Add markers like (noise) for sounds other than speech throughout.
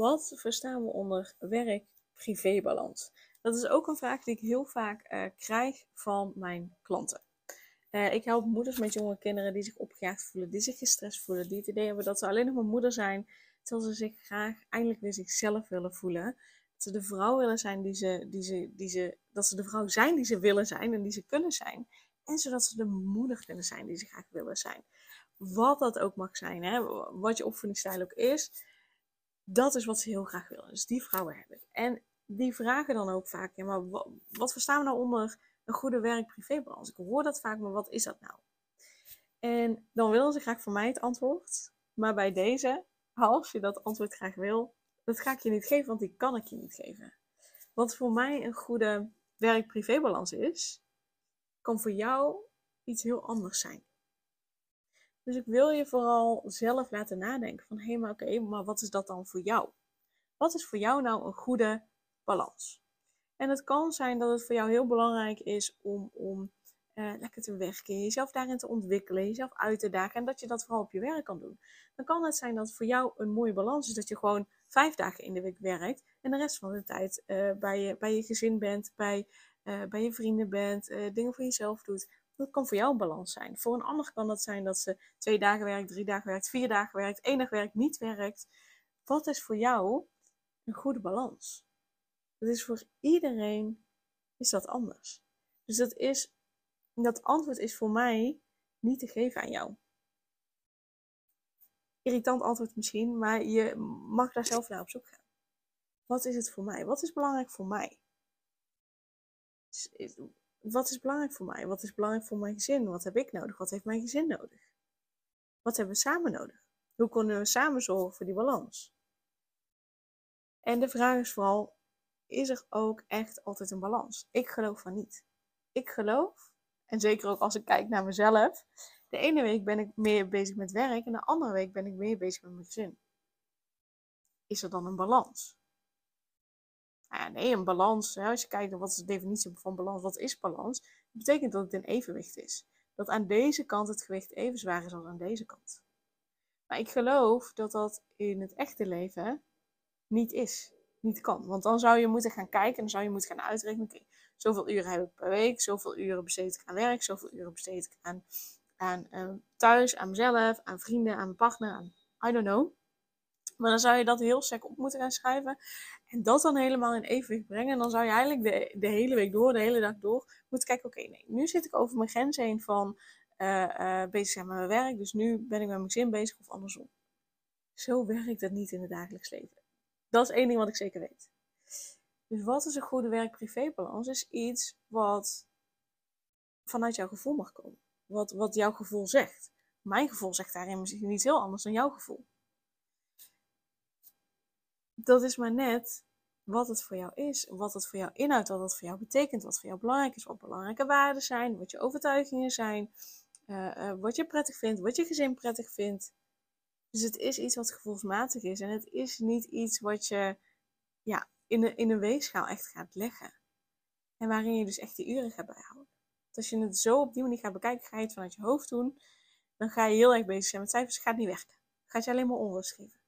Wat verstaan we onder werk-privébalans? Dat is ook een vraag die ik heel vaak uh, krijg van mijn klanten. Uh, ik help moeders met jonge kinderen die zich opgejaagd voelen, die zich gestrest voelen, die het idee hebben dat ze alleen nog maar moeder zijn, terwijl ze zich graag eindelijk weer zichzelf willen voelen. Dat ze de vrouw willen zijn die ze, die ze, die ze, dat ze de vrouw zijn die ze willen zijn en die ze kunnen zijn. En zodat ze de moeder kunnen zijn die ze graag willen zijn. Wat dat ook mag zijn, hè? wat je opvoedingsstijl ook is dat is wat ze heel graag willen. Dus die vrouwen heb ik. En die vragen dan ook vaak, ja, maar wat, wat verstaan we nou onder een goede werk-privébalans? Ik hoor dat vaak, maar wat is dat nou? En dan willen ze graag van mij het antwoord. Maar bij deze, als je dat antwoord graag wil, dat ga ik je niet geven, want die kan ik je niet geven. Wat voor mij een goede werk-privébalans is, kan voor jou iets heel anders zijn. Dus ik wil je vooral zelf laten nadenken van hé, hey, maar oké, maar wat is dat dan voor jou? Wat is voor jou nou een goede balans? En het kan zijn dat het voor jou heel belangrijk is om, om uh, lekker te werken, jezelf daarin te ontwikkelen, jezelf uit te dagen en dat je dat vooral op je werk kan doen. Dan kan het zijn dat voor jou een mooie balans is dat je gewoon vijf dagen in de week werkt en de rest van de tijd uh, bij, je, bij je gezin bent, bij, uh, bij je vrienden bent, dingen voor jezelf doet. Dat kan voor jou een balans zijn. Voor een ander kan dat zijn dat ze twee dagen werkt, drie dagen werkt, vier dagen werkt, één dag werkt, niet werkt. Wat is voor jou een goede balans? Dat is voor iedereen is dat anders. Dus dat, is, dat antwoord is voor mij niet te geven aan jou. Irritant antwoord misschien, maar je mag daar zelf naar op zoek gaan. Wat is het voor mij? Wat is belangrijk voor mij? Wat is belangrijk voor mij? Wat is belangrijk voor mijn gezin? Wat heb ik nodig? Wat heeft mijn gezin nodig? Wat hebben we samen nodig? Hoe kunnen we samen zorgen voor die balans? En de vraag is vooral, is er ook echt altijd een balans? Ik geloof van niet. Ik geloof, en zeker ook als ik kijk naar mezelf, de ene week ben ik meer bezig met werk en de andere week ben ik meer bezig met mijn gezin. Is er dan een balans? Nou nee, een balans, als je kijkt naar wat is de definitie van balans, wat is balans? Dat betekent dat het in evenwicht is. Dat aan deze kant het gewicht even zwaar is als aan deze kant. Maar ik geloof dat dat in het echte leven niet is, niet kan. Want dan zou je moeten gaan kijken en dan zou je moeten gaan uitrekenen, oké, zoveel uren heb ik per week, zoveel uren besteed ik aan werk, zoveel uren besteed ik aan, aan uh, thuis, aan mezelf, aan vrienden, aan mijn partner, aan I don't know. Maar dan zou je dat heel sec op moeten gaan schrijven. En dat dan helemaal in evenwicht brengen. En dan zou je eigenlijk de, de hele week door, de hele dag door, moeten kijken: oké, nee, nu zit ik over mijn grens heen van uh, bezig zijn met mijn werk. Dus nu ben ik met mijn zin bezig of andersom. Zo werkt het niet in het dagelijks leven. Dat is één ding wat ik zeker weet. Dus wat is een goede werk-privé-balans? Is iets wat vanuit jouw gevoel mag komen. Wat, wat jouw gevoel zegt. Mijn gevoel zegt daarin misschien iets heel anders dan jouw gevoel dat is maar net wat het voor jou is, wat het voor jou inhoudt, wat het voor jou betekent, wat voor jou belangrijk is, wat belangrijke waarden zijn, wat je overtuigingen zijn, uh, uh, wat je prettig vindt, wat je gezin prettig vindt. Dus het is iets wat gevoelsmatig is en het is niet iets wat je ja, in, een, in een weegschaal echt gaat leggen. En waarin je dus echt die uren gaat bijhouden. Want als je het zo op die manier gaat bekijken, ga je het vanuit je hoofd doen, dan ga je heel erg bezig zijn met cijfers, gaat niet werken. Gaat je alleen maar onrust geven.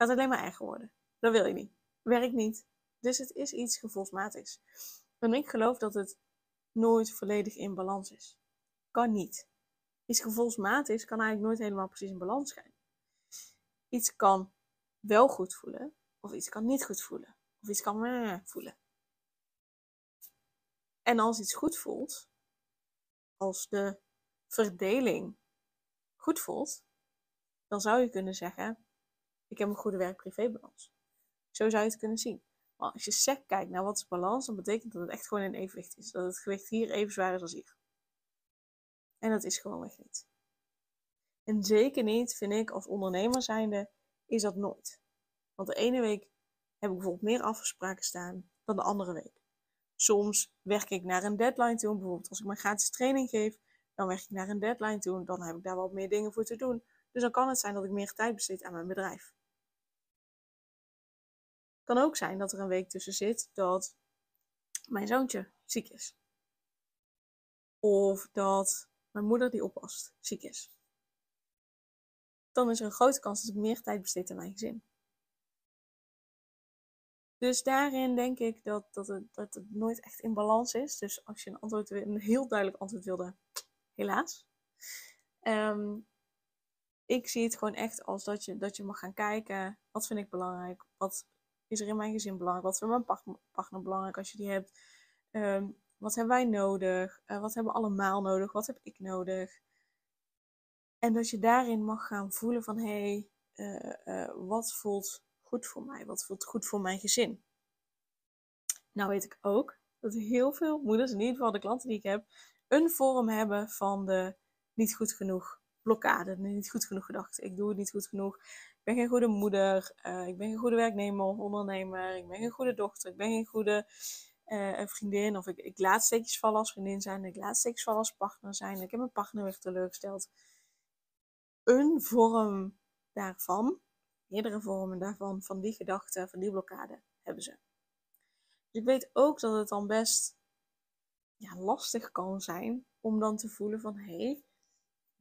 Gaat alleen maar erger worden. Dat wil je niet. Werkt niet. Dus het is iets gevoelsmatigs. En ik geloof dat het nooit volledig in balans is. Kan niet. Iets gevoelsmatigs kan eigenlijk nooit helemaal precies in balans zijn. Iets kan wel goed voelen, of iets kan niet goed voelen. Of iets kan meh voelen. En als iets goed voelt, als de verdeling goed voelt, dan zou je kunnen zeggen: ik heb een goede werk-privé-balans. Zo zou je het kunnen zien. Maar als je sec kijkt naar wat is balans, dan betekent dat het echt gewoon in evenwicht is. Dat het gewicht hier even zwaar is als hier. En dat is gewoon echt niet. En zeker niet, vind ik, als ondernemer zijnde, is dat nooit. Want de ene week heb ik bijvoorbeeld meer afspraken staan dan de andere week. Soms werk ik naar een deadline toe. Bijvoorbeeld als ik mijn gratis training geef, dan werk ik naar een deadline toe. Dan heb ik daar wat meer dingen voor te doen. Dus dan kan het zijn dat ik meer tijd besteed aan mijn bedrijf. Kan ook zijn dat er een week tussen zit dat mijn zoontje ziek is. Of dat mijn moeder die oppast ziek is. Dan is er een grote kans dat ik meer tijd besteed aan mijn gezin. Dus daarin denk ik dat, dat, het, dat het nooit echt in balans is. Dus als je een, antwoord, een heel duidelijk antwoord wilde, helaas. Ehm, ik zie het gewoon echt als dat je, dat je mag gaan kijken. Wat vind ik belangrijk? Wat is er in mijn gezin belangrijk? Wat vindt mijn partner belangrijk als je die hebt? Ehm, wat hebben wij nodig? Uh, wat hebben we allemaal nodig? Wat heb ik nodig? En dat je daarin mag gaan voelen van hé, hey, uh, uh, wat voelt goed voor mij? Wat voelt goed voor mijn gezin? Nou weet ik ook dat heel veel moeders, in ieder geval de klanten die ik heb, een vorm hebben van de niet goed genoeg blokkade, de niet goed genoeg gedachte. Ik doe het niet goed genoeg. Ben geen goede moeder. Uh, ik ben geen goede werknemer of ondernemer. Ik ben geen goede dochter. Ik ben geen goede uh, vriendin. Of ik, ik laat steekjes vallen als vriendin zijn. Ik laat steekjes vallen als partner zijn. Ik heb mijn partner weer teleurgesteld. Een vorm daarvan meerdere vormen daarvan, van die gedachten, van die blokkade, hebben ze. Ik weet ook dat het dan best ja, lastig kan zijn om dan te voelen van hé, hey,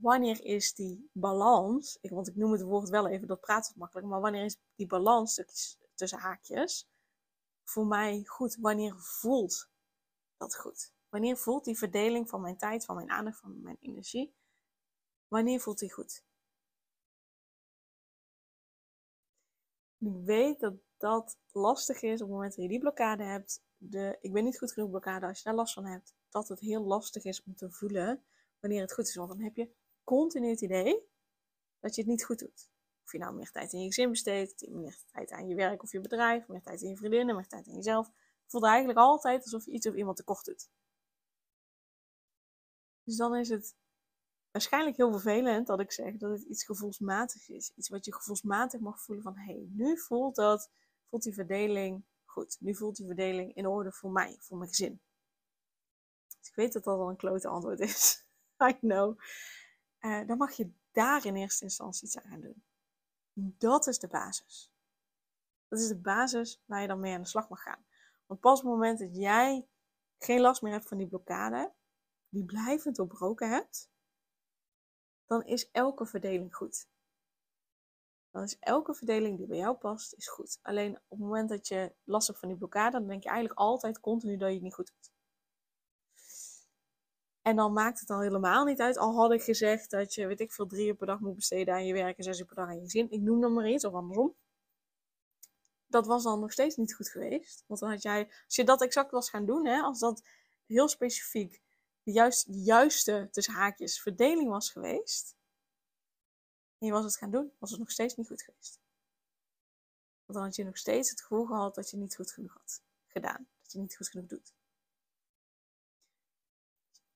wanneer is die balans, ik, want ik noem het woord wel even, dat praat wat makkelijk, maar wanneer is die balans tussen haakjes voor mij goed? Wanneer voelt dat goed? Wanneer voelt die verdeling van mijn tijd, van mijn aandacht, van mijn energie, wanneer voelt die goed? ik weet dat dat lastig is op het moment dat je die blokkade hebt. De ik ben niet goed genoeg blokkade, als je daar last van hebt, dat het heel lastig is om te voelen wanneer het goed is. Want dan heb je continu het idee dat je het niet goed doet. Of je nou meer tijd in je gezin besteedt, meer tijd aan je werk of je bedrijf, meer tijd in je vriendinnen, meer tijd in jezelf. Het voelt eigenlijk altijd alsof je iets of iemand tekort doet. Dus dan is het waarschijnlijk heel vervelend dat ik zeg dat het iets gevoelsmatig is. Iets wat je gevoelsmatig mag voelen van, hé, hey, nu voelt dat, voelt die verdeling goed. Nu voelt die verdeling in orde voor mij, voor mijn gezin. Dus ik weet dat dat al een klote antwoord is. (laughs) I know. Uh, dan mag je daar in eerste instantie iets aan doen. Dat is de basis. Dat is de basis waar je dan mee aan de slag mag gaan. Want pas op het moment dat jij geen last meer hebt van die blokkade, die blijvend doorbroken hebt, dan is elke verdeling goed. Dan is elke verdeling die bij jou past, is goed. Alleen op het moment dat je last hebt van die blokkade, dan denk je eigenlijk altijd continu dat je het niet goed doet. En dan maakt het al helemaal niet uit. Al had ik gezegd dat je, weet ik veel, drie uur per dag moet besteden aan je werk en zes uur per dag aan je gezin. Ik noem dan maar iets, of andersom. Dat was dan nog steeds niet goed geweest. Want dan had jij, als je dat exact was gaan doen, hè, als dat heel specifiek de, juist, juiste, tussen haakjes, verdeling was geweest, en je was het gaan doen, was het nog steeds niet goed geweest. Want dan had je nog steeds het gevoel gehad dat je niet goed genoeg had gedaan. Dat je niet goed genoeg doet.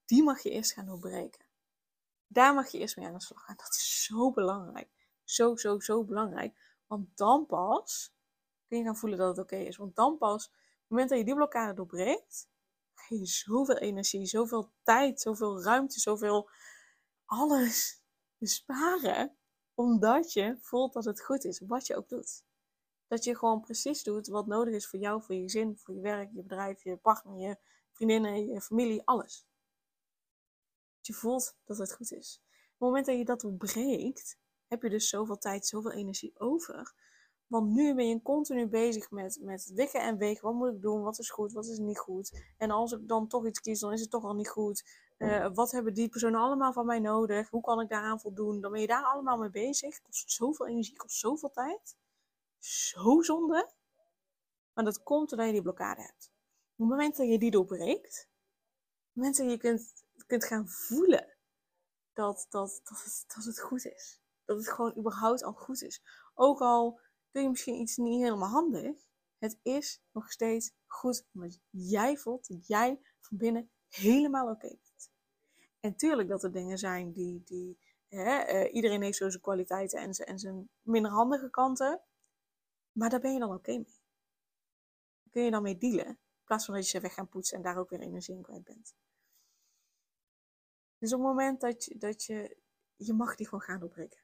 Die mag je eerst gaan doorbreken. Daar mag je eerst mee aan de slag gaan. Dat is zo belangrijk. Zo, zo, zo belangrijk. Want dan pas kun je gaan voelen dat het oké is. Want dan pas, op het moment dat je die blokkade doorbreekt, ga je zoveel energie, zoveel tijd, zoveel ruimte, zoveel alles besparen. Omdat je voelt dat het goed is, wat je ook doet. Dat je gewoon precies doet wat nodig is voor jou, voor je gezin, voor je werk, je bedrijf, je partner, je vriendinnen, je familie, alles. Je voelt dat het goed is. Op het moment dat je dat doorbreekt, heb je dus zoveel tijd, zoveel energie over want nu ben je continu bezig met, met wikken en wegen. Wat moet ik doen? Wat is goed? Wat is niet goed? En als ik dan toch iets kies, dan is het toch al niet goed. Uh, wat hebben die personen allemaal van mij nodig? Hoe kan ik daaraan voldoen? Dan ben je daar allemaal mee bezig. Kost zoveel energie, kost zoveel tijd. Zo zonde. Maar dat komt doordat je die blokkade hebt. Op het moment dat je die doorbreekt, op het moment dat je kunt, gaan voelen dat, dat, dat, het, dat het goed is. Dat het gewoon überhaupt al goed is. Ook al doe je misschien iets niet helemaal handig. Het is nog steeds goed omdat jij voelt dat jij van binnen helemaal oké bent. En tuurlijk dat er dingen zijn die, die hè, uh, iedereen heeft zo zijn kwaliteiten en zijn, en zijn minder handige kanten. Maar daar ben je dan oké mee. kun je dan mee dealen. In plaats van dat je ze weg gaan poetsen en daar ook weer energie in kwijt bent. Dus op het moment dat je, dat je, je mag die gewoon gaan doorbreken.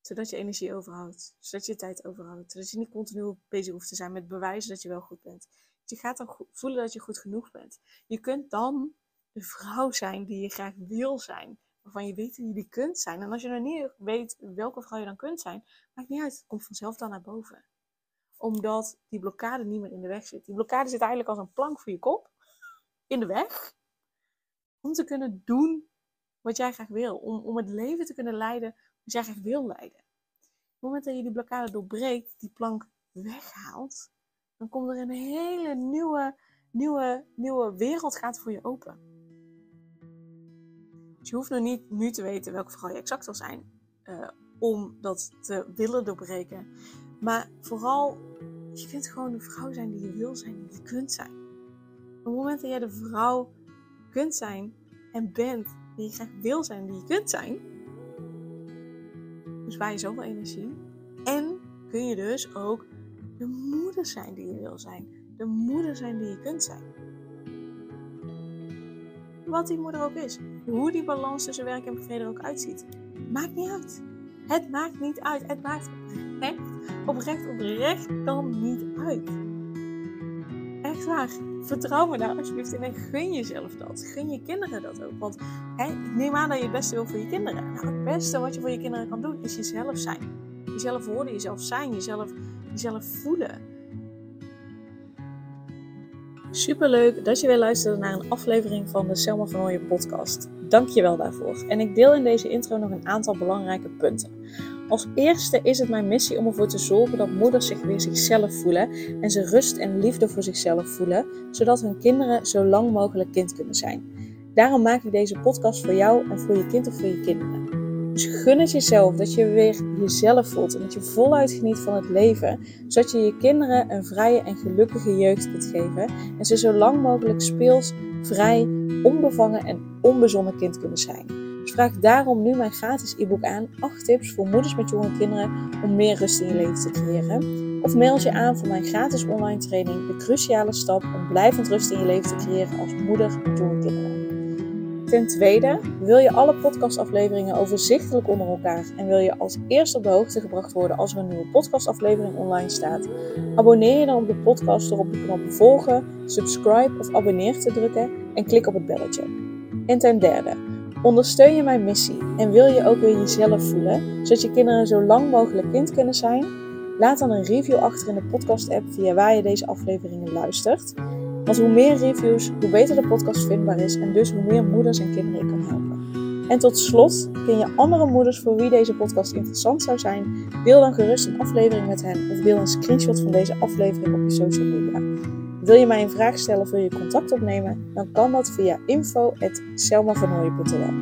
Zodat je energie overhoudt. Zodat je tijd overhoudt. Zodat je niet continu bezig hoeft te zijn met bewijzen dat je wel goed bent. Je gaat dan voelen dat je goed genoeg bent. Je kunt dan de vrouw zijn die je graag wil zijn. Waarvan je weet dat je die kunt zijn. En als je nog niet weet welke vrouw je dan kunt zijn, maakt niet uit. Het komt vanzelf dan naar boven. Omdat die blokkade niet meer in de weg zit. Die blokkade zit eigenlijk als een plank voor je kop. In de weg. Om te kunnen doen wat jij graag wil. Om, om het leven te kunnen leiden wat jij graag wil leiden. Op het moment dat je die blokkade doorbreekt, die plank weghaalt, dan komt er een hele nieuwe, nieuwe, nieuwe wereld gaat voor je open. Dus je hoeft nog niet nu te weten welke vrouw je exact zal zijn uh, om dat te willen doorbreken. Maar vooral, je kunt gewoon de vrouw zijn die je wil zijn, die je kunt zijn. Op het moment dat jij de vrouw kunt zijn en bent die je graag wil zijn, die je kunt zijn, bespaar je zoveel energie. En kun je dus ook de moeder zijn die je wil zijn. De moeder zijn die je kunt zijn. Wat die moeder ook is. Hoe die balans tussen werk en privé er ook uitziet. Maakt niet uit. Het maakt niet uit. Het maakt echt oprecht, oprecht dan niet uit. Echt. Vertrouw me daar alsjeblieft in en gun jezelf dat. Gun je kinderen dat ook. Want hè, neem aan dat je het beste wil voor je kinderen. Nou, het beste wat je voor je kinderen kan doen is jezelf zijn. Jezelf worden, jezelf zijn, jezelf jezelf voelen. Superleuk dat je weer luisterde naar een aflevering van de Selma van Ooyen podcast. Dank je wel daarvoor. En ik deel in deze intro nog een aantal belangrijke punten. Als eerste is het mijn missie om ervoor te zorgen dat moeders zich weer zichzelf voelen en ze rust en liefde voor zichzelf voelen, zodat hun kinderen zo lang mogelijk kind kunnen zijn. Daarom maak ik deze podcast voor jou en voor je kind of voor je kinderen. Dus gun het jezelf dat je weer jezelf voelt en dat je voluit geniet van het leven, zodat je je kinderen een vrije en gelukkige jeugd kunt geven en ze zo lang mogelijk speels, vrij, onbevangen en onbezonnen kind kunnen zijn. Vraag daarom nu mijn gratis e-book aan, 8 tips voor moeders met jonge kinderen om meer rust in je leven te creëren. Of mail je aan voor mijn gratis online training, de cruciale stap om blijvend rust in je leven te creëren als moeder met jonge kinderen. Ten tweede, wil je alle podcastafleveringen overzichtelijk onder elkaar en wil je als eerste op de hoogte gebracht worden als er een nieuwe podcastaflevering online staat? Abonneer je dan op de podcast door op de knop volgen, subscribe of abonneer te drukken en klik op het belletje. En ten derde, ondersteun je mijn missie en wil je ook weer jezelf voelen, zodat je kinderen zo lang mogelijk kind kunnen zijn? Laat dan een review achter in de podcast app via waar je deze afleveringen luistert. Want hoe meer reviews, hoe beter de podcast vindbaar is en dus hoe meer moeders en kinderen ik kan helpen. En tot slot, ken je andere moeders voor wie deze podcast interessant zou zijn? Deel dan gerust een aflevering met hen of deel een screenshot van deze aflevering op je social media. Wil je mij een vraag stellen of wil je contact opnemen? Dan kan dat via info.selmavernooien.nl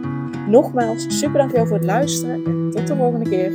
Nogmaals, super dankjewel voor het luisteren en tot de volgende keer.